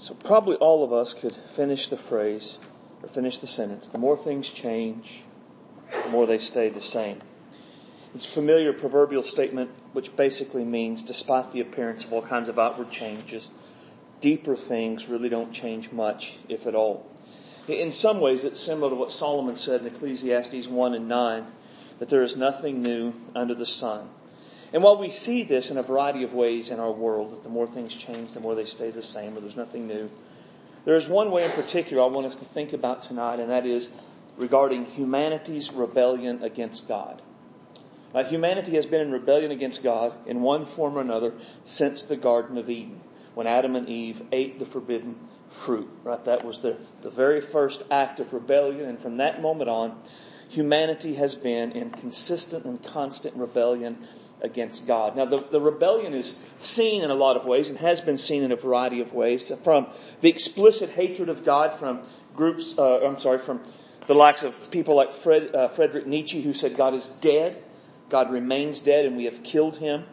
So probably all of us could finish the phrase or finish the sentence. The more things change, the more they stay the same. It's a familiar proverbial statement which basically means despite the appearance of all kinds of outward changes, deeper things really don't change much, if at all. In some ways, it's similar to what Solomon said in Ecclesiastes 1 and 9, that there is nothing new under the sun. And while we see this in a variety of ways in our world, that the more things change, the more they stay the same, or there's nothing new, there is one way in particular I want us to think about tonight, and that is regarding humanity's rebellion against God. Now, humanity has been in rebellion against God in one form or another since the Garden of Eden, when Adam and Eve ate the forbidden fruit. Right? That was the, the very first act of rebellion, and from that moment on, humanity has been in consistent and constant rebellion against God. Now, the, the rebellion is seen in a lot of ways and has been seen in a variety of ways. From the explicit hatred of God from groups, uh, I'm sorry, from the likes of people like Fred, uh, Frederick Nietzsche who said God is dead, God remains dead, and we have killed him.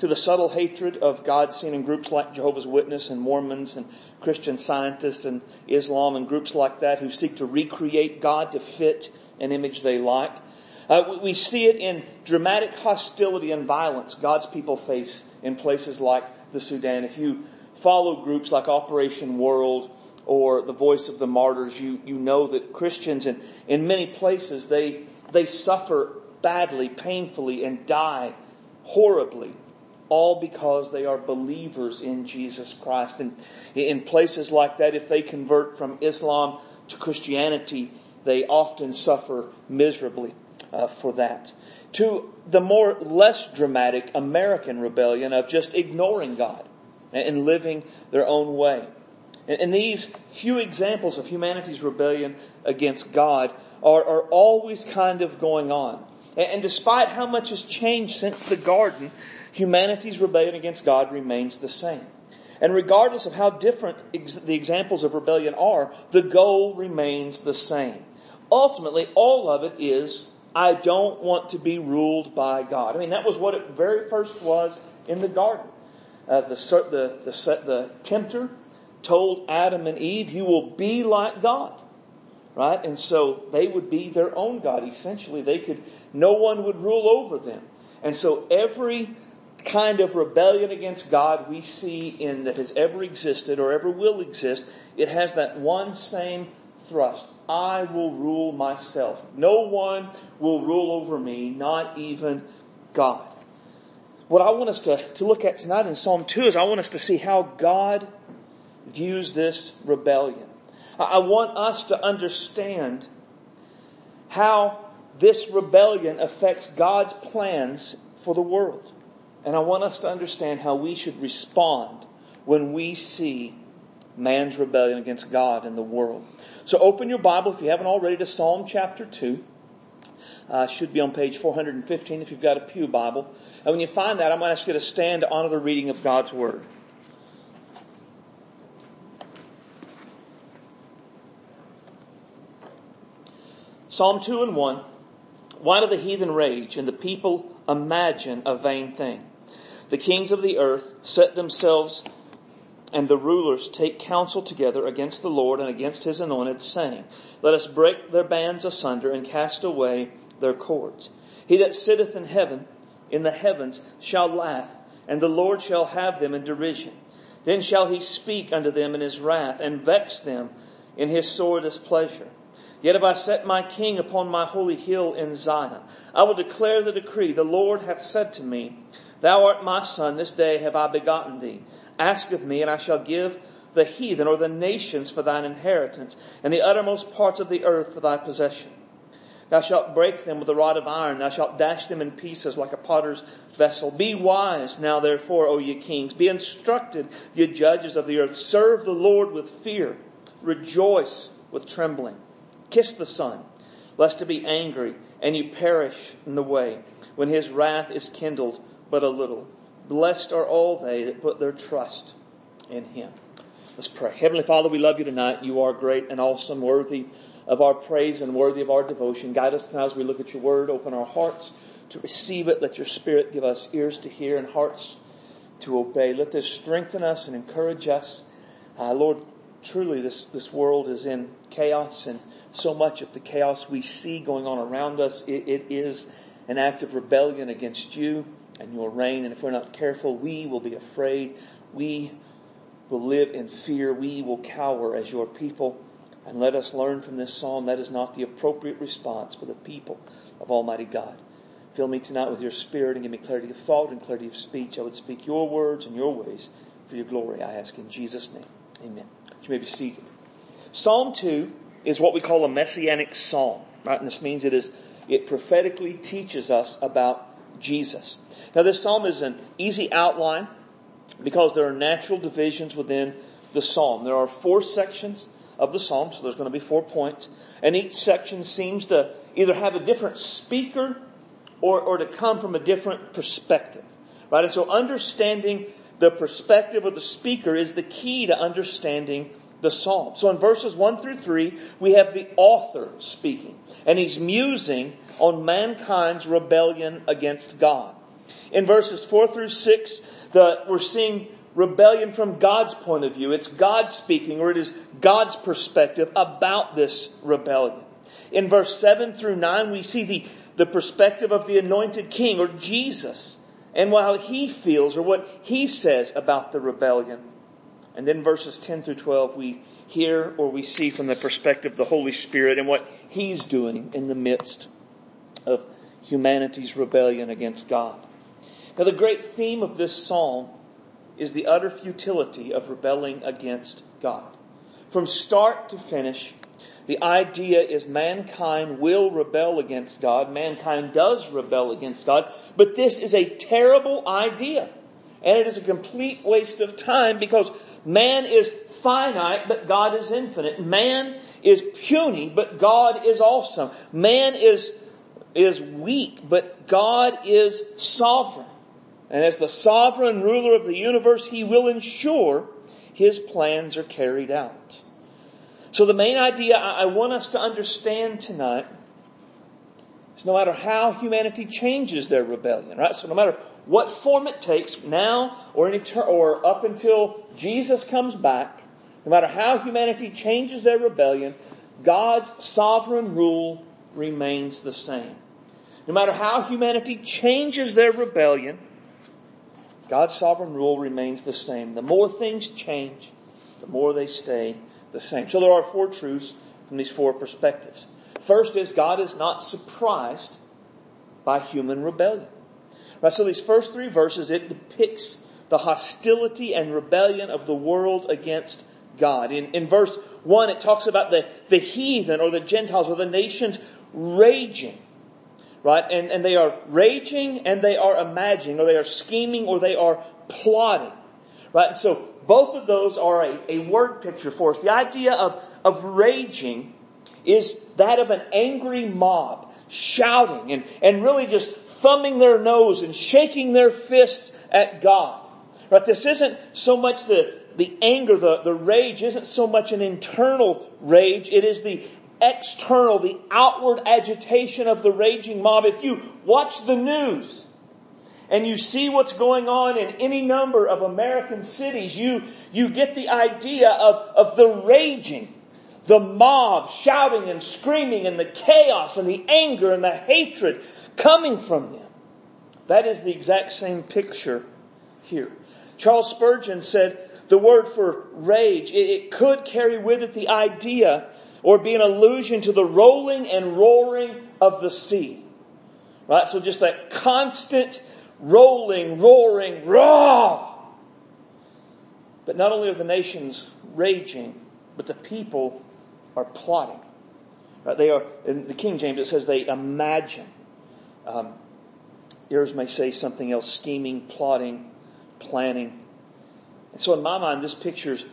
To the subtle hatred of God seen in groups like Jehovah's Witness and Mormons and Christian scientists and Islam and groups like that who seek to recreate God to fit an image they like. Uh, we see it in dramatic hostility and violence God's people face in places like the Sudan. If you follow groups like Operation World or the Voice of the Martyrs, you, you know that Christians in, in many places, they, they suffer badly, painfully, and die horribly, all because they are believers in Jesus Christ. And in places like that, if they convert from Islam to Christianity, they often suffer miserably uh, for that. To the more less dramatic American rebellion of just ignoring God and living their own way. And these few examples of humanity's rebellion against God are, are always kind of going on. And despite how much has changed since the garden, humanity's rebellion against God remains the same. And regardless of how different ex- the examples of rebellion are, the goal remains the same. Ultimately, all of it is I don't want to be ruled by God. I mean, that was what it very first was in the garden. Uh, the, the, the, the tempter told Adam and Eve, You will be like God. Right? And so they would be their own God. Essentially, they could, no one would rule over them. And so every kind of rebellion against God we see in that has ever existed or ever will exist, it has that one same thrust. I will rule myself. No one will rule over me, not even God. What I want us to, to look at tonight in Psalm 2 is I want us to see how God views this rebellion. I want us to understand how this rebellion affects God's plans for the world. And I want us to understand how we should respond when we see man's rebellion against God in the world. So open your Bible, if you haven't already, to Psalm chapter 2. Uh, should be on page 415 if you've got a Pew Bible. And when you find that, I'm going to ask you to stand to honor the reading of God's Word. Psalm 2 and 1. Why do the heathen rage and the people imagine a vain thing? The kings of the earth set themselves and the rulers take counsel together against the Lord and against his anointed, saying, Let us break their bands asunder and cast away their cords. He that sitteth in heaven, in the heavens, shall laugh, and the Lord shall have them in derision. Then shall he speak unto them in his wrath, and vex them in his sore displeasure. Yet have I set my king upon my holy hill in Zion. I will declare the decree. The Lord hath said to me, Thou art my son, this day have I begotten thee. Ask of me, and I shall give the heathen or the nations for thine inheritance, and the uttermost parts of the earth for thy possession. Thou shalt break them with a rod of iron, thou shalt dash them in pieces like a potter's vessel. Be wise now, therefore, O ye kings. Be instructed, ye judges of the earth. Serve the Lord with fear. Rejoice with trembling. Kiss the Son, lest it be angry, and you perish in the way, when his wrath is kindled but a little. Blessed are all they that put their trust in him. Let's pray. Heavenly Father, we love you tonight. You are great and awesome, worthy of our praise and worthy of our devotion. Guide us tonight as we look at your word. Open our hearts to receive it. Let your spirit give us ears to hear and hearts to obey. Let this strengthen us and encourage us. Uh, Lord, truly this, this world is in chaos and so much of the chaos we see going on around us, it, it is an act of rebellion against you and your reign. And if we're not careful, we will be afraid. We will live in fear. We will cower as your people. And let us learn from this psalm that is not the appropriate response for the people of Almighty God. Fill me tonight with your spirit and give me clarity of thought and clarity of speech. I would speak your words and your ways for your glory. I ask in Jesus' name. Amen. You may be seated. Psalm 2 is what we call a messianic psalm, right? And this means it is, it prophetically teaches us about Jesus. Now this psalm is an easy outline because there are natural divisions within the psalm. There are four sections of the psalm, so there's going to be four points. And each section seems to either have a different speaker or, or to come from a different perspective. Right? And so understanding the perspective of the speaker is the key to understanding the psalm. So in verses 1 through 3, we have the author speaking, and he's musing on mankind's rebellion against God. In verses 4 through 6, the, we're seeing rebellion from God's point of view. It's God speaking, or it is God's perspective about this rebellion. In verse 7 through 9, we see the, the perspective of the anointed king, or Jesus, and how he feels, or what he says about the rebellion. And then verses 10 through 12, we hear or we see from the perspective of the Holy Spirit and what He's doing in the midst of humanity's rebellion against God. Now, the great theme of this psalm is the utter futility of rebelling against God. From start to finish, the idea is mankind will rebel against God. Mankind does rebel against God. But this is a terrible idea. And it is a complete waste of time because man is finite, but God is infinite. Man is puny, but God is awesome. Man is, is weak, but God is sovereign. And as the sovereign ruler of the universe, He will ensure His plans are carried out. So the main idea I want us to understand tonight is no matter how humanity changes their rebellion, right? So no matter what form it takes now or, in etern- or up until Jesus comes back, no matter how humanity changes their rebellion, God's sovereign rule remains the same. No matter how humanity changes their rebellion, God's sovereign rule remains the same. The more things change, the more they stay the same. So there are four truths from these four perspectives. First is God is not surprised by human rebellion. Right, so these first three verses, it depicts the hostility and rebellion of the world against God. In, in verse 1, it talks about the, the heathen or the Gentiles or the nations raging. Right? And, and they are raging and they are imagining or they are scheming or they are plotting. Right? And so both of those are a, a word picture for us. The idea of, of raging is that of an angry mob shouting and, and really just thumbing their nose and shaking their fists at God. Right? This isn't so much the, the anger, the, the rage isn't so much an internal rage. It is the external, the outward agitation of the raging mob. If you watch the news and you see what's going on in any number of American cities, you, you get the idea of, of the raging, the mob shouting and screaming and the chaos and the anger and the hatred coming from them. That is the exact same picture here. Charles Spurgeon said the word for rage, it, it could carry with it the idea or be an allusion to the rolling and roaring of the sea. Right? So just that constant rolling, roaring, raw. But not only are the nations raging, but the people are plotting. Right? They are, in the King James it says they imagine. Um, yours may say something else scheming, plotting, planning. And so, in my mind, this pictures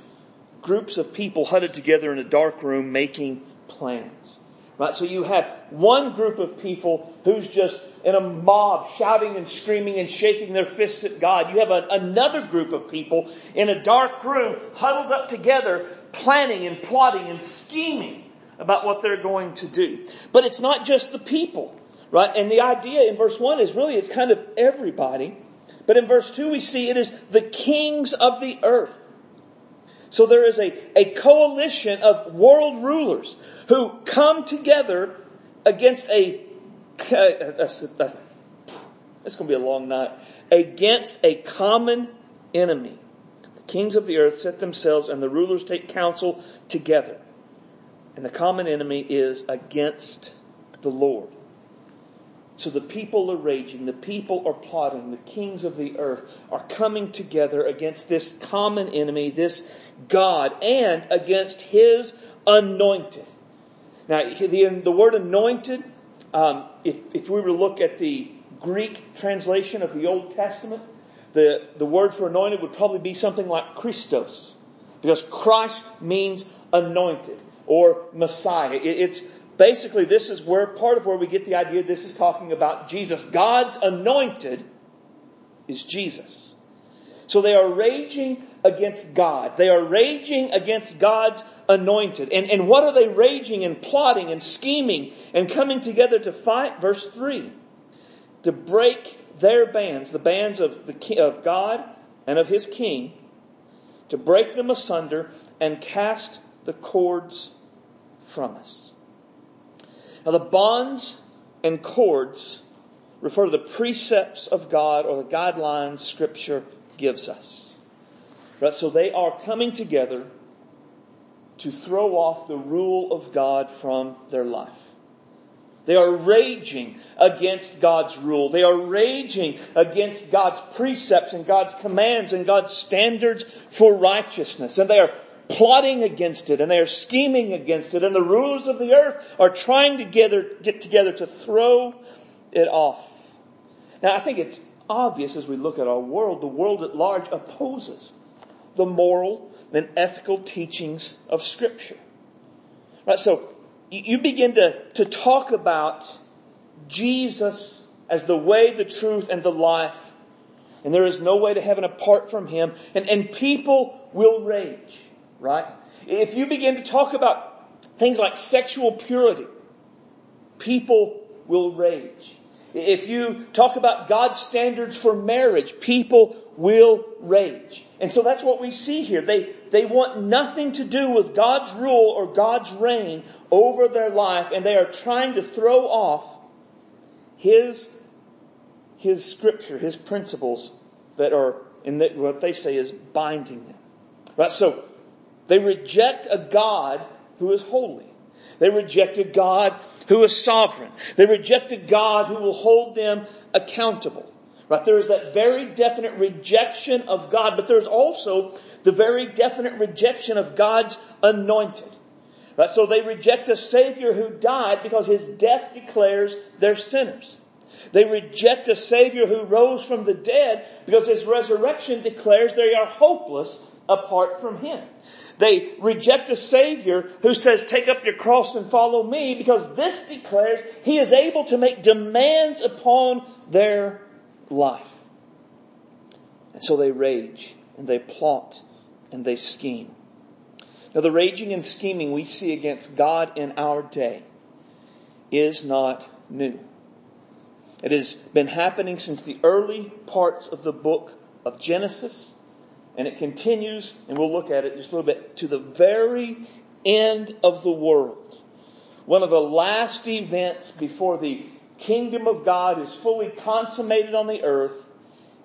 groups of people huddled together in a dark room making plans. Right? So you have one group of people who's just in a mob shouting and screaming and shaking their fists at God. You have a, another group of people in a dark room huddled up together planning and plotting and scheming about what they're going to do. But it's not just the people. Right? And the idea in verse 1 is really it's kind of everybody. But in verse 2 we see it is the kings of the earth. So there is a, a coalition of world rulers who come together against a, a, a, a it's going to be a long night, against a common enemy. The kings of the earth set themselves and the rulers take counsel together. And the common enemy is against the Lord. So the people are raging, the people are plotting, the kings of the earth are coming together against this common enemy, this God, and against His anointed. Now, the, the word anointed, um, if, if we were to look at the Greek translation of the Old Testament, the, the word for anointed would probably be something like Christos, because Christ means anointed or Messiah. It, it's basically this is where part of where we get the idea this is talking about Jesus. God's anointed is Jesus. So they are raging against God. They are raging against God's anointed. And, and what are they raging and plotting and scheming and coming together to fight? Verse 3. To break their bands, the bands of, the, of God and of his king, to break them asunder and cast the cords from us. Now, the bonds and cords refer to the precepts of God or the guidelines Scripture gives us. Right? So they are coming together to throw off the rule of God from their life. They are raging against God's rule. They are raging against God's precepts and God's commands and God's standards for righteousness. And they are plotting against it and they are scheming against it and the rulers of the earth are trying to get together to throw it off. Now I think it's obvious as we look at our world, the world at large opposes the moral and ethical teachings of scripture. Right, so you begin to, to talk about Jesus as the way, the truth, and the life. And there is no way to heaven apart from Him. And, and people will rage right? If you begin to talk about things like sexual purity, people will rage. If you talk about God's standards for marriage, people will rage. And so that's what we see here. They, they want nothing to do with God's rule or God's reign over their life, and they are trying to throw off His, His scripture, His principles that are in the, what they say is binding them. Right? So they reject a God who is holy. They reject a God who is sovereign. They reject a God who will hold them accountable. Right? There is that very definite rejection of God, but there's also the very definite rejection of God's anointed. Right? So they reject a Savior who died because his death declares they're sinners. They reject a Savior who rose from the dead because his resurrection declares they are hopeless apart from him. They reject a Savior who says, take up your cross and follow me because this declares He is able to make demands upon their life. And so they rage and they plot and they scheme. Now the raging and scheming we see against God in our day is not new. It has been happening since the early parts of the book of Genesis and it continues, and we'll look at it just a little bit, to the very end of the world. One of the last events before the kingdom of God is fully consummated on the earth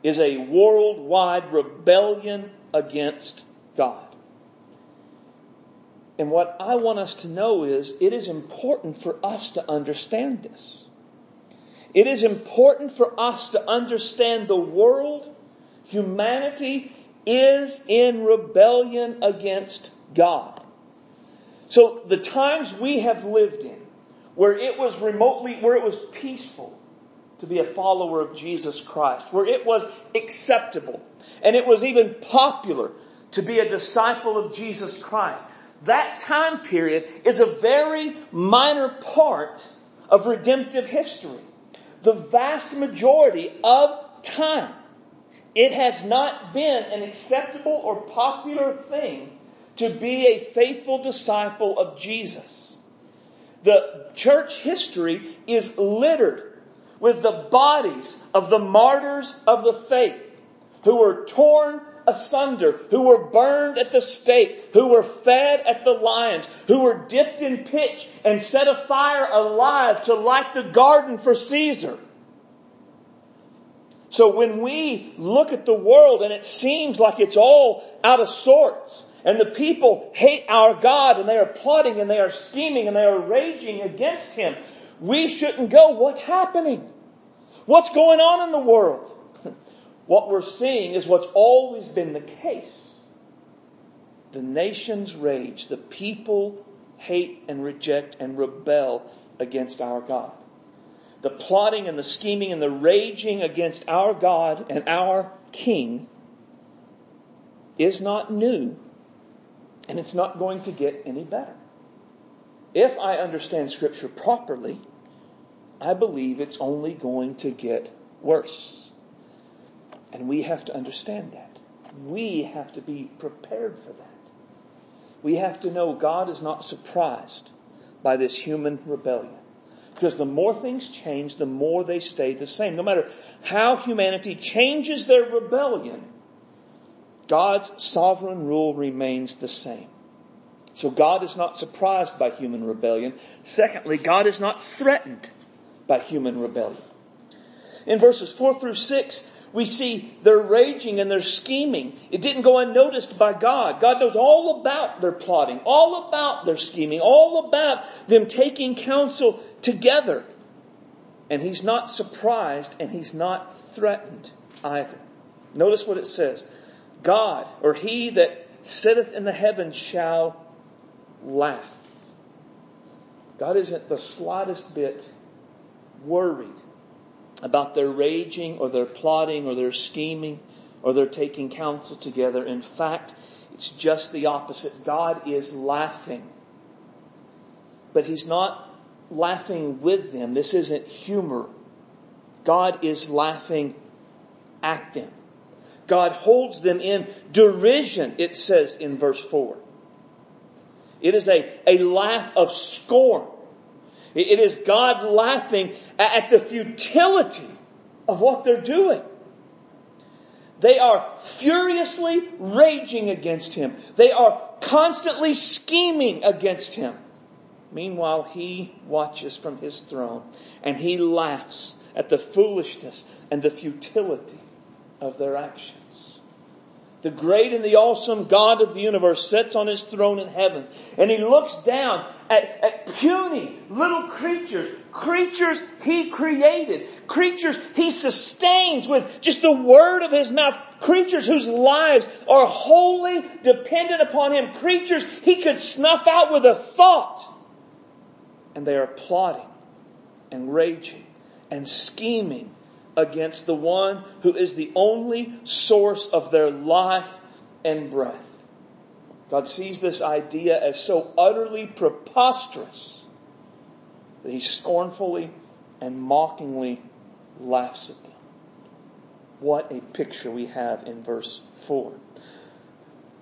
is a worldwide rebellion against God. And what I want us to know is it is important for us to understand this. It is important for us to understand the world, humanity, is in rebellion against God. So the times we have lived in, where it was remotely, where it was peaceful to be a follower of Jesus Christ, where it was acceptable, and it was even popular to be a disciple of Jesus Christ. That time period is a very minor part of redemptive history. The vast majority of time it has not been an acceptable or popular thing to be a faithful disciple of Jesus. The church history is littered with the bodies of the martyrs of the faith who were torn asunder, who were burned at the stake, who were fed at the lions, who were dipped in pitch and set afire alive to light the garden for Caesar. So when we look at the world and it seems like it's all out of sorts, and the people hate our God and they are plotting and they are scheming and they are raging against Him, we shouldn't go, what's happening? What's going on in the world? What we're seeing is what's always been the case. The nations rage. The people hate and reject and rebel against our God. The plotting and the scheming and the raging against our God and our King is not new and it's not going to get any better. If I understand Scripture properly, I believe it's only going to get worse. And we have to understand that. We have to be prepared for that. We have to know God is not surprised by this human rebellion. Because the more things change, the more they stay the same. No matter how humanity changes their rebellion, God's sovereign rule remains the same. So God is not surprised by human rebellion. Secondly, God is not threatened by human rebellion. In verses 4 through 6, we see their raging and their scheming. It didn't go unnoticed by God. God knows all about their plotting, all about their scheming, all about them taking counsel together. And He's not surprised and He's not threatened either. Notice what it says. God, or He that sitteth in the heavens shall laugh. God isn't the slightest bit worried about their raging or their plotting or their scheming or their taking counsel together. In fact, it's just the opposite. God is laughing. But He's not laughing with them. This isn't humor. God is laughing at them. God holds them in derision, it says in verse 4. It is a, a laugh of scorn. It is God laughing at the futility of what they're doing. They are furiously raging against him. They are constantly scheming against him. Meanwhile, he watches from his throne and he laughs at the foolishness and the futility of their actions. The great and the awesome God of the universe sits on his throne in heaven and he looks down at, at puny little creatures, creatures he created, creatures he sustains with just the word of his mouth, creatures whose lives are wholly dependent upon him, creatures he could snuff out with a thought. And they are plotting and raging and scheming against the one who is the only source of their life and breath. God sees this idea as so utterly preposterous that he scornfully and mockingly laughs at them. What a picture we have in verse 4.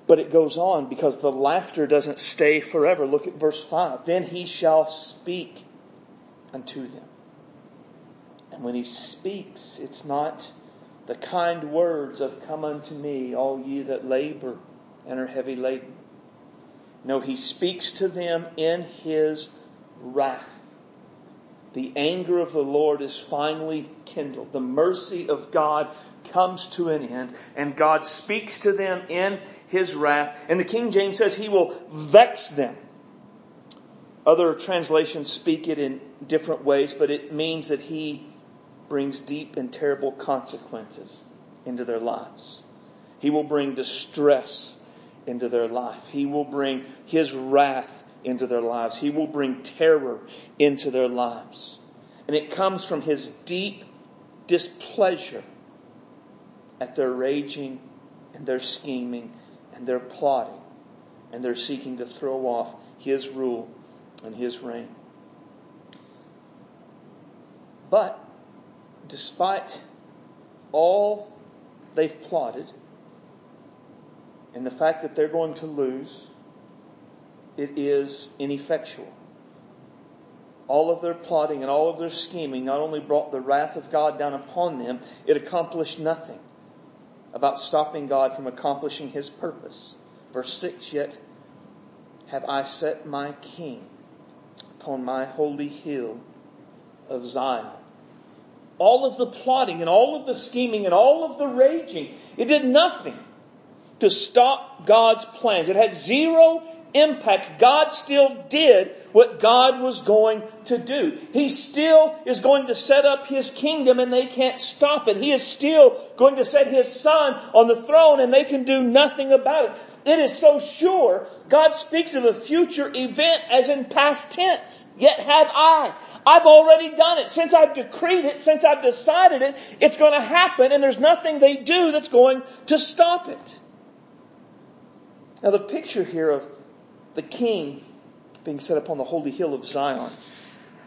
But it goes on because the laughter doesn't stay forever. Look at verse 5. Then he shall speak unto them. And when he speaks, it's not the kind words of come unto me, all ye that labor and are heavy laden. No, he speaks to them in his wrath. The anger of the Lord is finally kindled. The mercy of God comes to an end, and God speaks to them in his wrath. And the King James says he will vex them. Other translations speak it in different ways, but it means that he brings deep and terrible consequences into their lives. He will bring distress into their life. He will bring His wrath into their lives. He will bring terror into their lives. And it comes from His deep displeasure at their raging and their scheming and their plotting and their seeking to throw off His rule and His reign. But despite all they've plotted and the fact that they're going to lose, it is ineffectual. All of their plotting and all of their scheming not only brought the wrath of God down upon them, it accomplished nothing. about stopping God from accomplishing his purpose. Verse 6 Yet have I set my king upon my holy hill of Zion. All of the plotting and all of the scheming and all of the raging, it did nothing to stop God's plans. It had zero impact. God still did what God was going to do. He still is going to set up His kingdom and they can't stop it. He is still going to set His Son on the throne and they can do nothing about it. It is so sure. God speaks of a future event as in past tense. Yet have I. I've already done it. Since I've decreed it, since I've decided it, it's going to happen and there's nothing they do that's going to stop it. Now the picture here of the king being set upon the holy hill of Zion.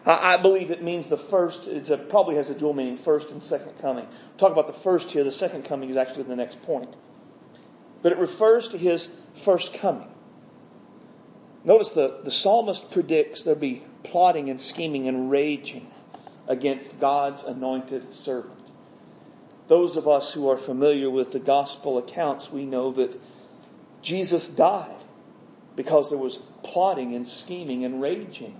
I, believe it means the first, it probably has a dual meaning, first and second coming. talk about the first here, the second coming is actually the next point. But it refers to his first coming. Notice the, the psalmist predicts there'll be plotting and scheming and raging against God's anointed servant. Those of us who are familiar with the gospel accounts, we know that Jesus died because there was plotting and scheming and raging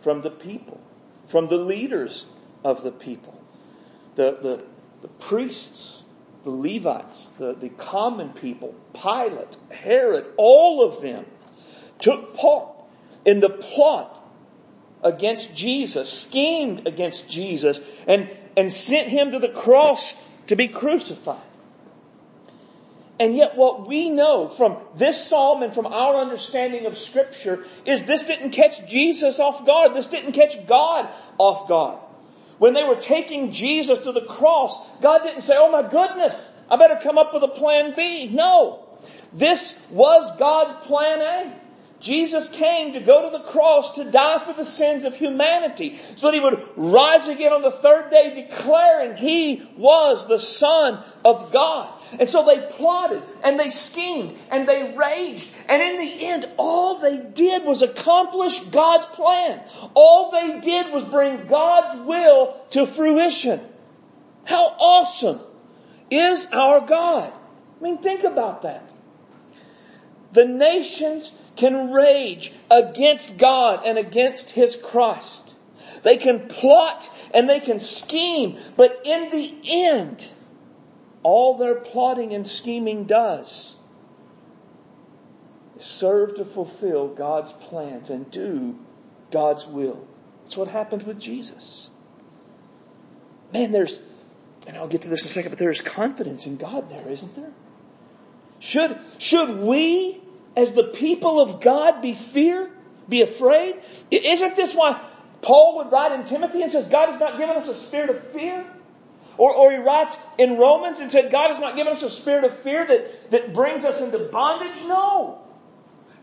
from the people, from the leaders of the people, the, the, the priests, the Levites, the, the common people, Pilate, Herod, all of them took part in the plot against Jesus, schemed against Jesus, and, and sent him to the cross to be crucified. And yet what we know from this psalm and from our understanding of scripture is this didn't catch Jesus off guard. This didn't catch God off guard. When they were taking Jesus to the cross, God didn't say, oh my goodness, I better come up with a plan B. No. This was God's plan A. Jesus came to go to the cross to die for the sins of humanity so that he would rise again on the third day declaring he was the Son of God. And so they plotted and they schemed and they raged. And in the end, all they did was accomplish God's plan. All they did was bring God's will to fruition. How awesome is our God? I mean, think about that. The nations can rage against God and against His Christ. They can plot and they can scheme, but in the end, all their plotting and scheming does is serve to fulfill God's plans and do God's will. That's what happened with Jesus. Man, there's, and I'll get to this in a second, but there's confidence in God there, isn't there? Should, should we, as the people of God, be fear, be afraid? Isn't this why Paul would write in Timothy and says, God has not given us a spirit of fear, or, or he writes in Romans and said, God has not given us a spirit of fear that, that brings us into bondage. No.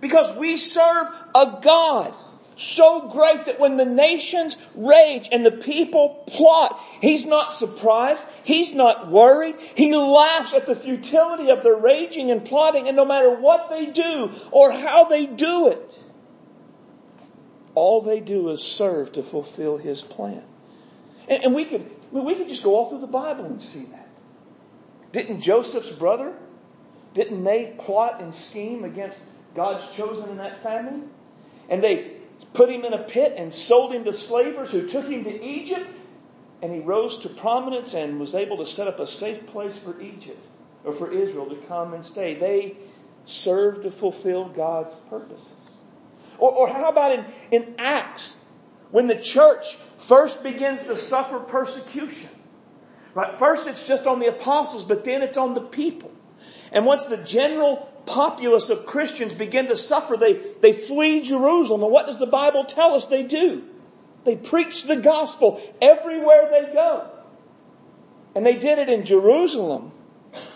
Because we serve a God so great that when the nations rage and the people plot, he's not surprised. He's not worried. He laughs at the futility of their raging and plotting and no matter what they do or how they do it, all they do is serve to fulfill his plan. And, and we could, we could just go all through the Bible and see that. Didn't Joseph's brother, didn't they plot and scheme against God's chosen in that family? And they put him in a pit and sold him to slavers who took him to Egypt. And he rose to prominence and was able to set up a safe place for Egypt or for Israel to come and stay. They served to fulfill God's purposes. Or, or how about in, in Acts, when the church first begins to suffer persecution. Right? First it's just on the apostles, but then it's on the people. And once the general populace of Christians begin to suffer, they, they flee Jerusalem. And what does the Bible tell us they do? They preach the gospel everywhere they go. And they did it in Jerusalem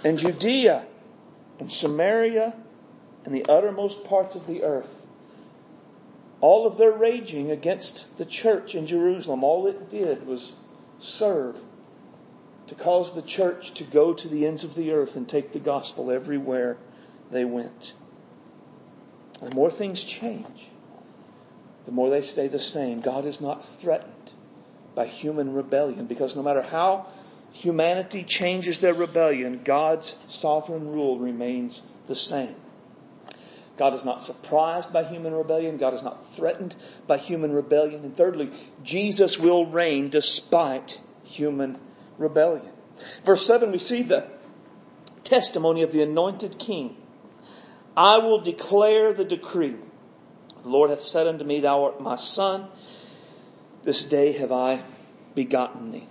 and Judea and Samaria and the uttermost parts of the earth all of their raging against the church in Jerusalem, all it did was serve to cause the church to go to the ends of the earth and take the gospel everywhere they went. The more things change, the more they stay the same. God is not threatened by human rebellion because no matter how humanity changes their rebellion, God's sovereign rule remains the same. God is not surprised by human rebellion. God is not threatened by human rebellion. And thirdly, Jesus will reign despite human rebellion. Verse 7, we see the testimony of the anointed king. I will declare the decree. The Lord hath said unto me, Thou art my son. This day have I begotten thee.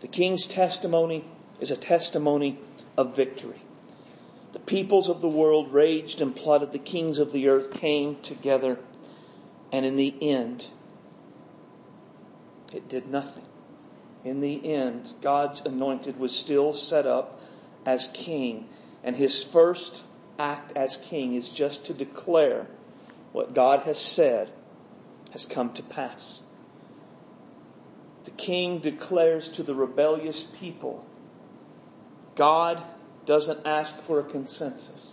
The king's testimony is a testimony of victory. The peoples of the world raged and plotted. The kings of the earth came together. And in the end, it did nothing. In the end, God's anointed was still set up as king. And his first act as king is just to declare what God has said has come to pass. The king declares to the rebellious people God doesn't ask for a consensus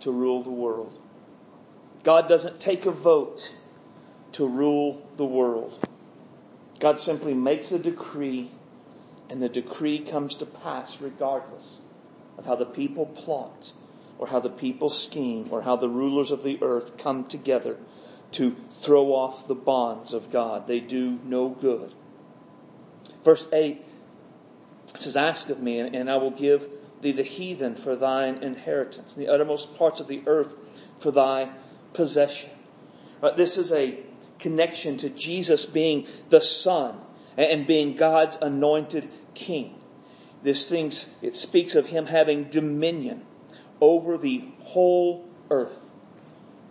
to rule the world. God doesn't take a vote to rule the world. God simply makes a decree, and the decree comes to pass regardless of how the people plot, or how the people scheme, or how the rulers of the earth come together to throw off the bonds of God. They do no good. Verse 8 says, Ask of me, and I will give thee the heathen for thine inheritance, and the uttermost parts of the earth for thy possession. Right, this is a connection to Jesus being the Son and being God's anointed King. This thing, it speaks of him having dominion over the whole earth.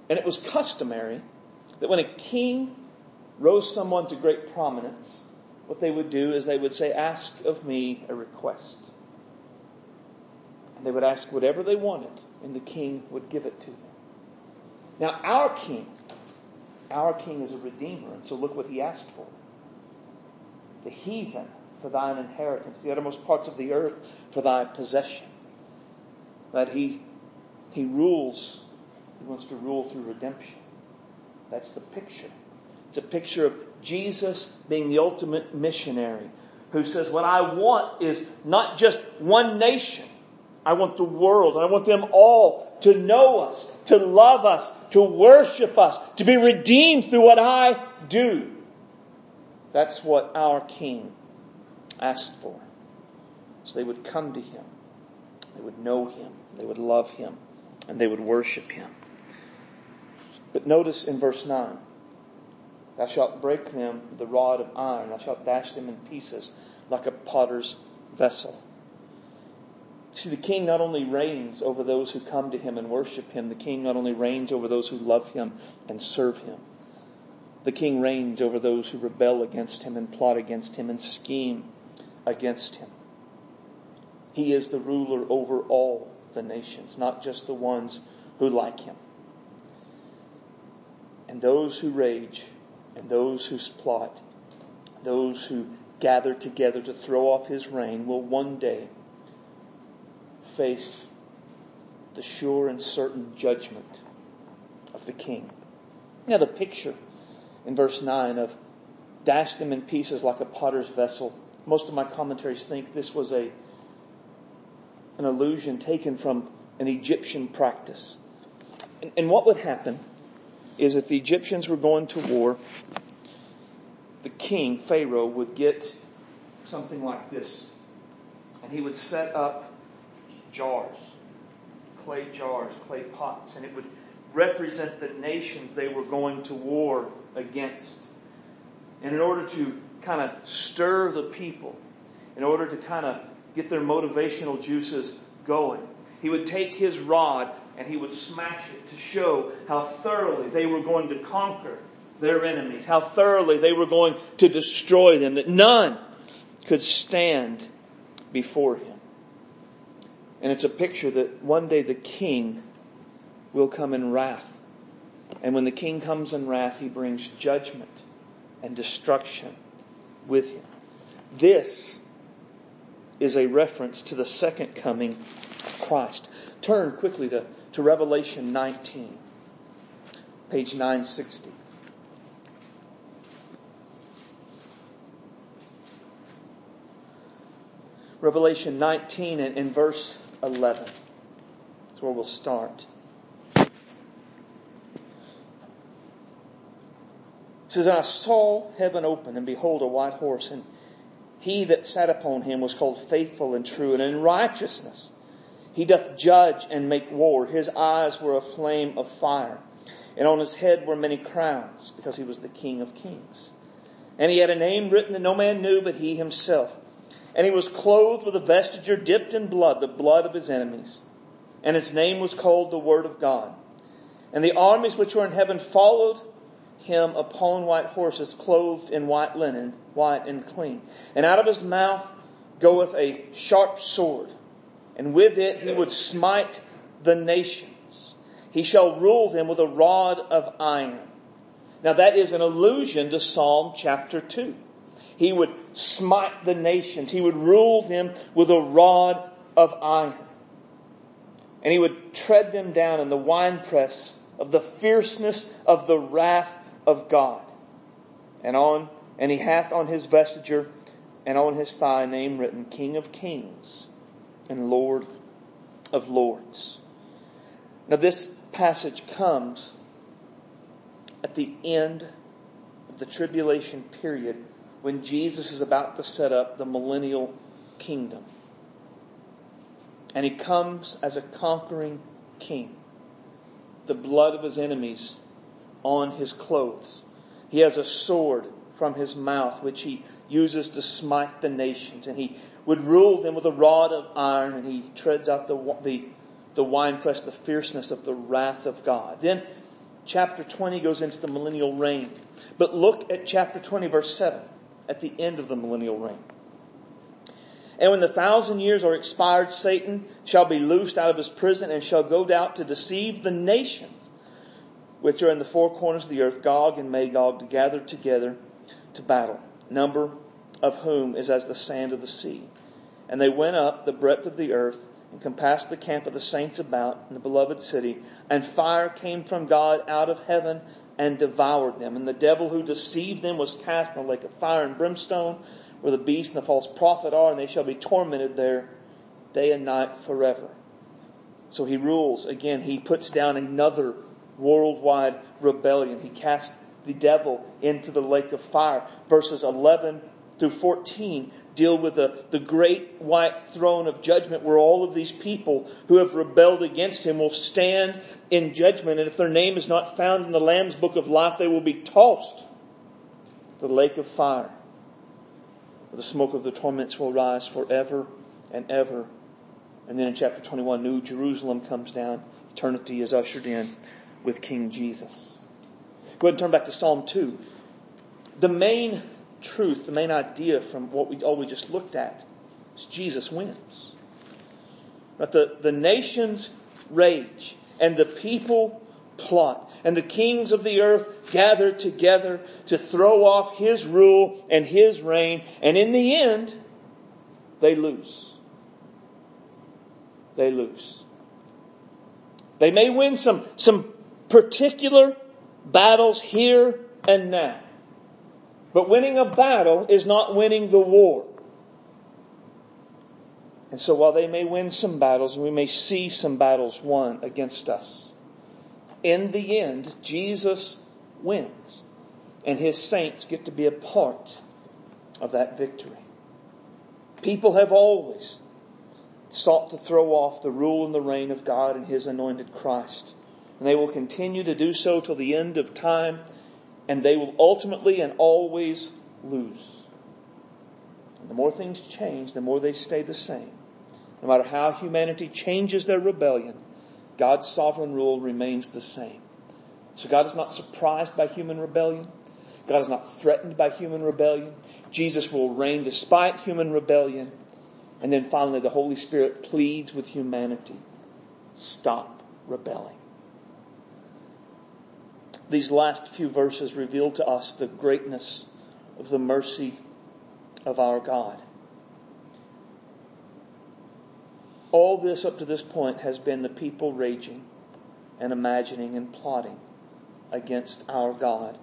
And it was customary that when a king rose someone to great prominence, what they would do is they would say, Ask of me a request. And they would ask whatever they wanted, and the king would give it to them. Now, our king, our king is a redeemer, and so look what he asked for the heathen for thine inheritance, the uttermost parts of the earth for thy possession. That he, he rules, he wants to rule through redemption. That's the picture. It's a picture of Jesus being the ultimate missionary who says, What I want is not just one nation, I want the world. I want them all to know us, to love us, to worship us, to be redeemed through what I do. That's what our King asked for. So they would come to Him. They would know Him. They would love Him. And they would worship Him. But notice in verse 9, Thou shalt break them with the rod of iron. Thou shalt dash them in pieces like a potter's vessel. See, the king not only reigns over those who come to him and worship him, the king not only reigns over those who love him and serve him, the king reigns over those who rebel against him and plot against him and scheme against him. He is the ruler over all the nations, not just the ones who like him. And those who rage and those who plot, those who gather together to throw off his reign will one day face the sure and certain judgment of the king. Now, the picture in verse 9 of dash them in pieces like a potter's vessel. Most of my commentaries think this was a an allusion taken from an Egyptian practice. And, and what would happen is if the Egyptians were going to war, the king, Pharaoh, would get something like this. And he would set up jars, clay jars, clay pots, and it would represent the nations they were going to war against. And in order to kind of stir the people, in order to kind of get their motivational juices going, he would take his rod and he would smash it to show how thoroughly they were going to conquer their enemies, how thoroughly they were going to destroy them, that none could stand before him. And it's a picture that one day the king will come in wrath. And when the king comes in wrath, he brings judgment and destruction with him. This is a reference to the second coming of Christ. Turn quickly to, to Revelation 19, page 960. Revelation 19 and in verse 11. That's where we'll start. It says, I saw heaven open, and behold, a white horse, and he that sat upon him was called faithful and true, and in righteousness he doth judge and make war. His eyes were a flame of fire, and on his head were many crowns, because he was the King of kings. And he had a name written that no man knew but he himself. And he was clothed with a vesture dipped in blood, the blood of his enemies. And his name was called the Word of God. And the armies which were in heaven followed him upon white horses, clothed in white linen, white and clean. And out of his mouth goeth a sharp sword, and with it he would smite the nations. He shall rule them with a rod of iron. Now that is an allusion to Psalm chapter 2. He would smite the nations. He would rule them with a rod of iron. And he would tread them down in the winepress of the fierceness of the wrath of God. And on, and he hath on his vesture and on his thigh name written, King of Kings and Lord of Lords. Now this passage comes at the end of the tribulation period when Jesus is about to set up the millennial kingdom. And he comes as a conquering king. The blood of his enemies on his clothes. He has a sword from his mouth, which he uses to smite the nations. And he would rule them with a rod of iron, and he treads out the, the, the winepress, the fierceness of the wrath of God. Then chapter 20 goes into the millennial reign. But look at chapter 20, verse 7, at the end of the millennial reign. And when the thousand years are expired, Satan shall be loosed out of his prison and shall go out to deceive the nations which are in the four corners of the earth, Gog and Magog, to gather together to battle, number of whom is as the sand of the sea. And they went up the breadth of the earth and compassed the camp of the saints about in the beloved city, and fire came from God out of heaven and devoured them. And the devil who deceived them was cast in the lake of fire and brimstone, where the beast and the false prophet are, and they shall be tormented there day and night forever. So he rules again. He puts down another worldwide rebellion. He cast the devil into the lake of fire. Verses 11 through 14 deal with the, the great white throne of judgment where all of these people who have rebelled against him will stand in judgment. And if their name is not found in the Lamb's book of life, they will be tossed to the lake of fire. The smoke of the torments will rise forever and ever. And then in chapter 21, New Jerusalem comes down. Eternity is ushered in with King Jesus. Go ahead and turn back to Psalm 2. The main truth, the main idea from what we all we just looked at is Jesus wins. But the, the nations rage and the people plot and the kings of the earth gather together to throw off his rule and his reign and in the end they lose. They lose. They may win some, some particular battles here and now. But winning a battle is not winning the war. And so while they may win some battles and we may see some battles won against us, in the end, Jesus wins. And his saints get to be a part of that victory. People have always sought to throw off the rule and the reign of God and his anointed Christ. And they will continue to do so till the end of time, and they will ultimately and always lose. And the more things change, the more they stay the same. No matter how humanity changes their rebellion, God's sovereign rule remains the same. So God is not surprised by human rebellion. God is not threatened by human rebellion. Jesus will reign despite human rebellion. And then finally, the Holy Spirit pleads with humanity stop rebelling these last few verses reveal to us the greatness of the mercy of our God. All this up to this point has been the people raging and imagining and plotting against our God.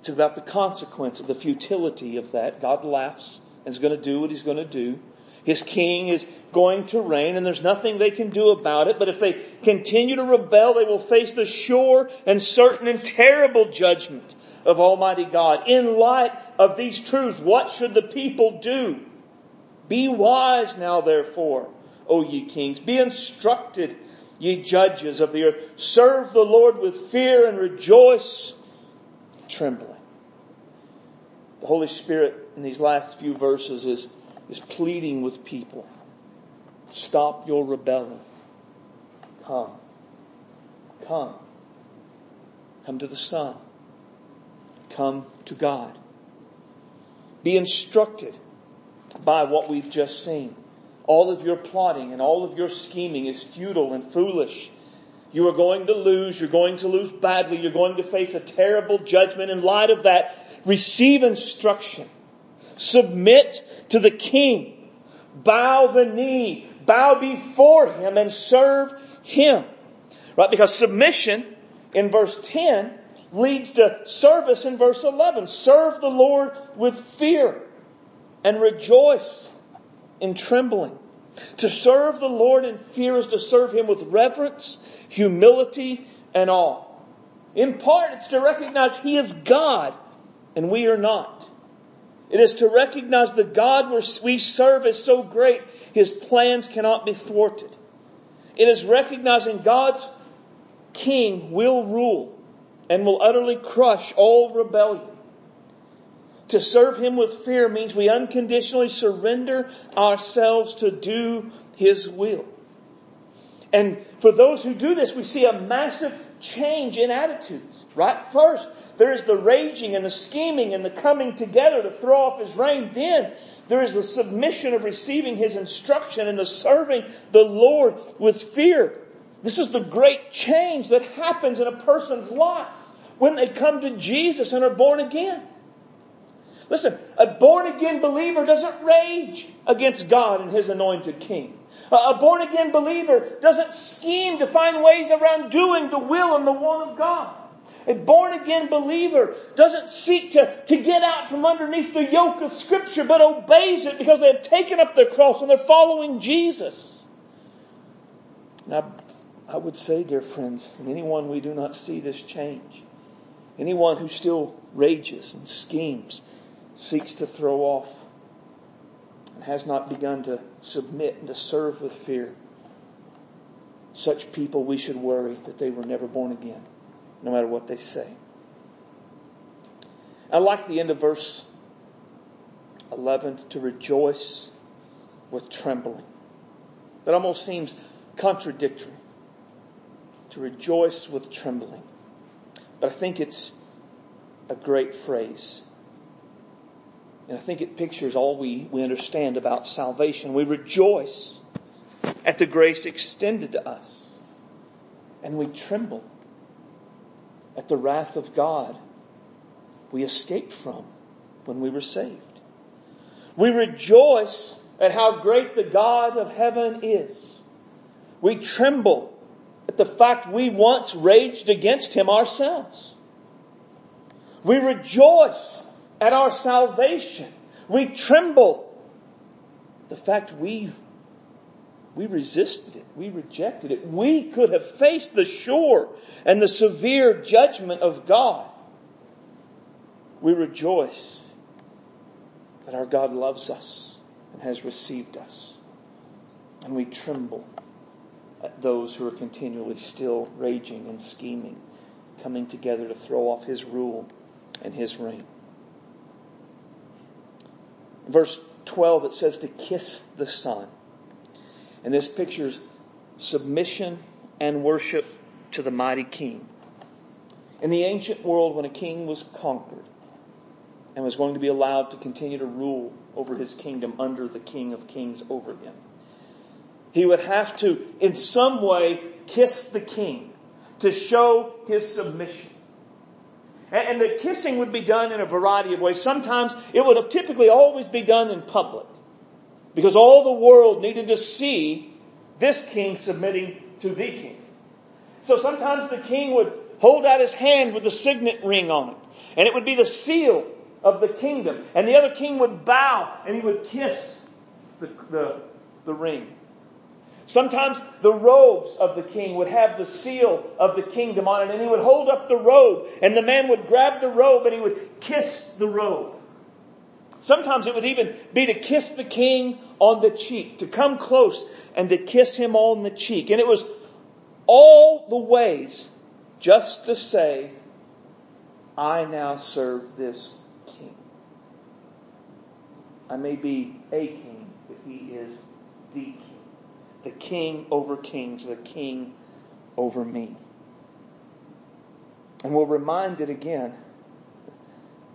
It's about the consequence of the futility of that. God laughs and is going to do what he's going to do. His king is going to reign and there's nothing they can do about it. But if they continue to rebel, they will face the sure and certain and terrible judgment of Almighty God. In light of these truths, what should the people do? Be wise now, therefore, O ye kings. Be instructed, ye judges of the earth. Serve the Lord with fear and rejoice, trembling. The Holy Spirit in these last few verses is, is pleading with people. Stop your rebellion. Come. Come. Come to the Son. Come to God. Be instructed by what we've just seen. All of your plotting and all of your scheming is futile and foolish. You are going to lose. You're going to lose badly. You're going to face a terrible judgment. In light of that, receive instruction. Submit to the king. Bow the knee. Bow before him and serve him. Right? Because submission in verse 10 leads to service in verse 11. Serve the Lord with fear and rejoice in trembling. To serve the Lord in fear is to serve Him with reverence, humility, and awe. In part, it's to recognize He is God and we are not. It is to recognize the God we serve is so great, His plans cannot be thwarted. It is recognizing God's King will rule and will utterly crush all rebellion. To serve Him with fear means we unconditionally surrender ourselves to do His will. And for those who do this, we see a massive change in attitudes, right? First, there is the raging and the scheming and the coming together to throw off his reign. Then there is the submission of receiving his instruction and the serving the Lord with fear. This is the great change that happens in a person's life when they come to Jesus and are born again. Listen, a born again believer doesn't rage against God and his anointed king. A born again believer doesn't scheme to find ways around doing the will and the want of God. A born again believer doesn't seek to, to get out from underneath the yoke of Scripture, but obeys it because they have taken up their cross and they're following Jesus. Now, I would say, dear friends, anyone we do not see this change, anyone who still rages and schemes, seeks to throw off, and has not begun to submit and to serve with fear, such people we should worry that they were never born again no matter what they say. I like the end of verse 11 to rejoice with trembling. That almost seems contradictory. To rejoice with trembling. But I think it's a great phrase. And I think it pictures all we, we understand about salvation. We rejoice at the grace extended to us. And we tremble at the wrath of God we escaped from when we were saved. We rejoice at how great the God of heaven is. We tremble at the fact we once raged against him ourselves. We rejoice at our salvation. We tremble the fact we we resisted it. We rejected it. We could have faced the sure and the severe judgment of God. We rejoice that our God loves us and has received us. And we tremble at those who are continually still raging and scheming, coming together to throw off His rule and His reign. verse 12, it says to kiss the Son. And this pictures submission and worship to the mighty king. In the ancient world, when a king was conquered and was going to be allowed to continue to rule over his kingdom under the king of kings over him, he would have to, in some way, kiss the king to show his submission. And the kissing would be done in a variety of ways. Sometimes it would typically always be done in public. Because all the world needed to see this king submitting to the king. So sometimes the king would hold out his hand with the signet ring on it. And it would be the seal of the kingdom. And the other king would bow and he would kiss the, the, the ring. Sometimes the robes of the king would have the seal of the kingdom on it, and he would hold up the robe, and the man would grab the robe and he would kiss the robe. Sometimes it would even be to kiss the king on the cheek, to come close and to kiss him on the cheek. And it was all the ways just to say, I now serve this king. I may be a king, but he is the king. The king over kings, the king over me. And we're reminded again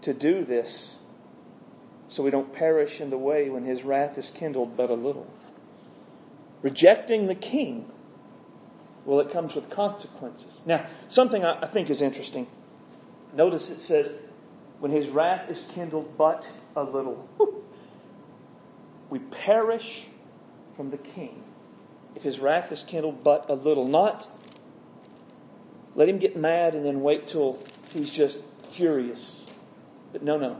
to do this so we don't perish in the way when his wrath is kindled but a little. Rejecting the king, well, it comes with consequences. Now, something I think is interesting. Notice it says, when his wrath is kindled but a little. We perish from the king if his wrath is kindled but a little. Not let him get mad and then wait till he's just furious. But no, no.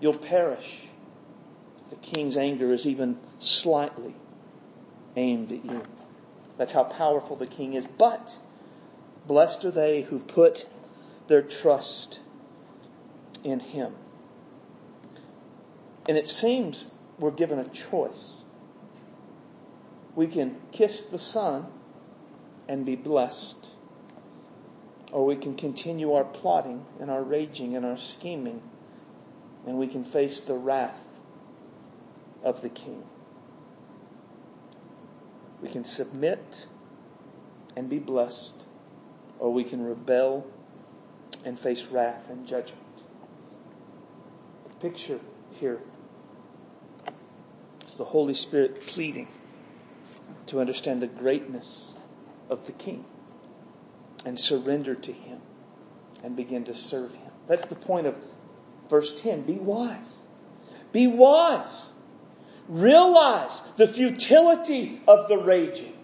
You'll perish if the king's anger is even slightly aimed at you. That's how powerful the king is. But blessed are they who put their trust in him. And it seems we're given a choice. We can kiss the Son and be blessed, or we can continue our plotting and our raging and our scheming and we can face the wrath of the king. We can submit and be blessed, or we can rebel and face wrath and judgment. The picture here is the Holy Spirit pleading to understand the greatness of the King and surrender to Him and begin to serve Him. That's the point of Verse 10 Be wise. Be wise. Realize the futility of the raging.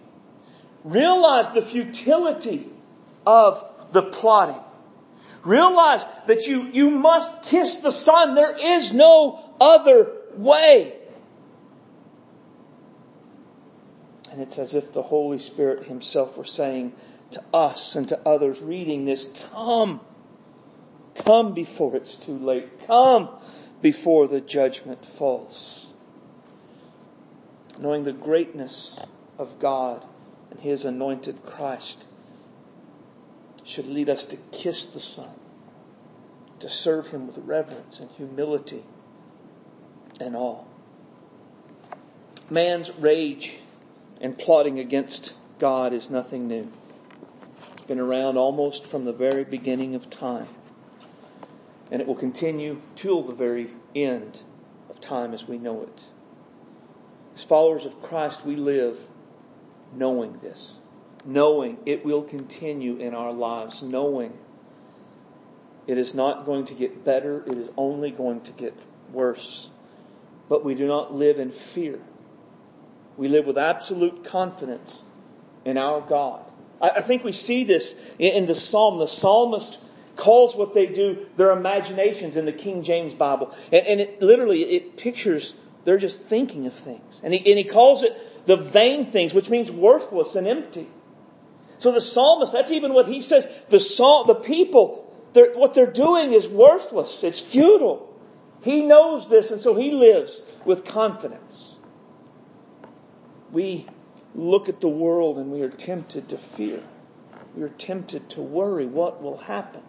Realize the futility of the plotting. Realize that you, you must kiss the Son. There is no other way. And it's as if the Holy Spirit Himself were saying to us and to others reading this, Come. Come before it's too late. Come before the judgment falls. Knowing the greatness of God and His anointed Christ should lead us to kiss the Son, to serve Him with reverence and humility and awe. Man's rage and plotting against God is nothing new. It's been around almost from the very beginning of time and it will continue till the very end of time as we know it. As followers of Christ, we live knowing this, knowing it will continue in our lives, knowing it is not going to get better, it is only going to get worse. But we do not live in fear. We live with absolute confidence in our God. I, think we see this in the psalm. The psalmist calls what they do their imaginations in the King James Bible. And, and it literally, it pictures, they're just thinking of things. And he, and he calls it the vain things, which means worthless and empty. So the psalmist, that's even what he says. The psalm, the people, they're, what they're doing is worthless. It's futile. He knows this, and so he lives with confidence. We look at the world and we are tempted to fear. We are tempted to worry what will happen.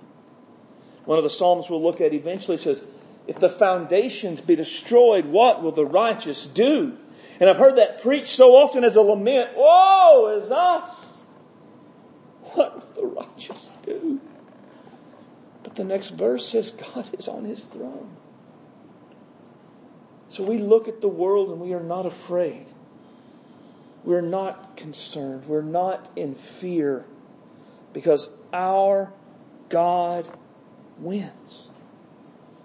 One of the Psalms we'll look at eventually says, if the foundations be destroyed, what will the righteous do? And I've heard that preached so often as a lament, woe is us! What will the righteous do? But the next verse says God is on his throne. So we look at the world and we are not afraid. We're not concerned. We're not in fear because our God wins.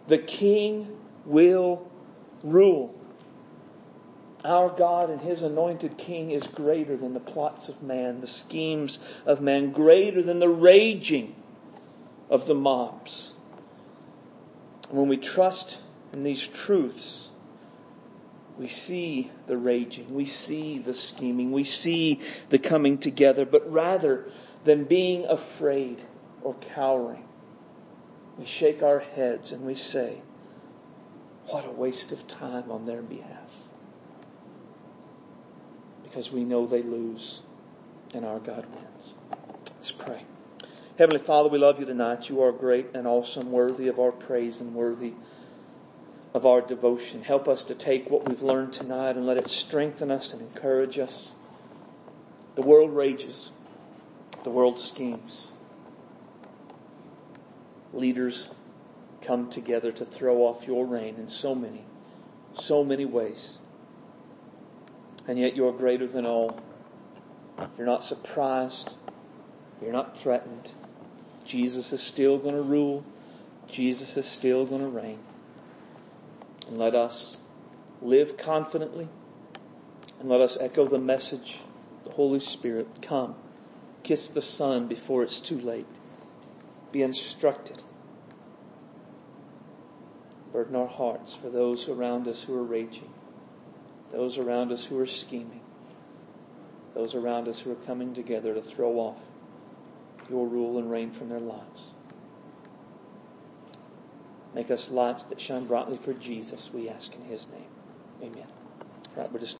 The king will rule. Our God and His anointed King is greater than the plots of man, the schemes of man, greater than the raging of the mobs. When we trust in these truths, We see the raging. We see the scheming. We see the coming together. But rather than being afraid or cowering, we shake our heads and we say, what a waste of time on their behalf. Because we know they lose and our God wins. Let's pray. Heavenly Father, we love you tonight. You are great and awesome, worthy of our praise and worthy of our devotion. Help us to take what we've learned tonight and let it strengthen us and encourage us. The world rages. The world schemes. Leaders come together to throw off your reign in so many, so many ways. And yet you're greater than all. You're not surprised. You're not threatened. Jesus is still going to rule. Jesus is still going to reign. And let us live confidently and let us echo the message, the Holy Spirit, come. Kiss the Son before it's too late. Be instructed. Burden our hearts for those around us who are raging, those around us who are scheming, those around us who are coming together to throw off your rule and reign from their lives. Make us lights that shine brightly for Jesus, we ask in his name. Amen. Right, we're just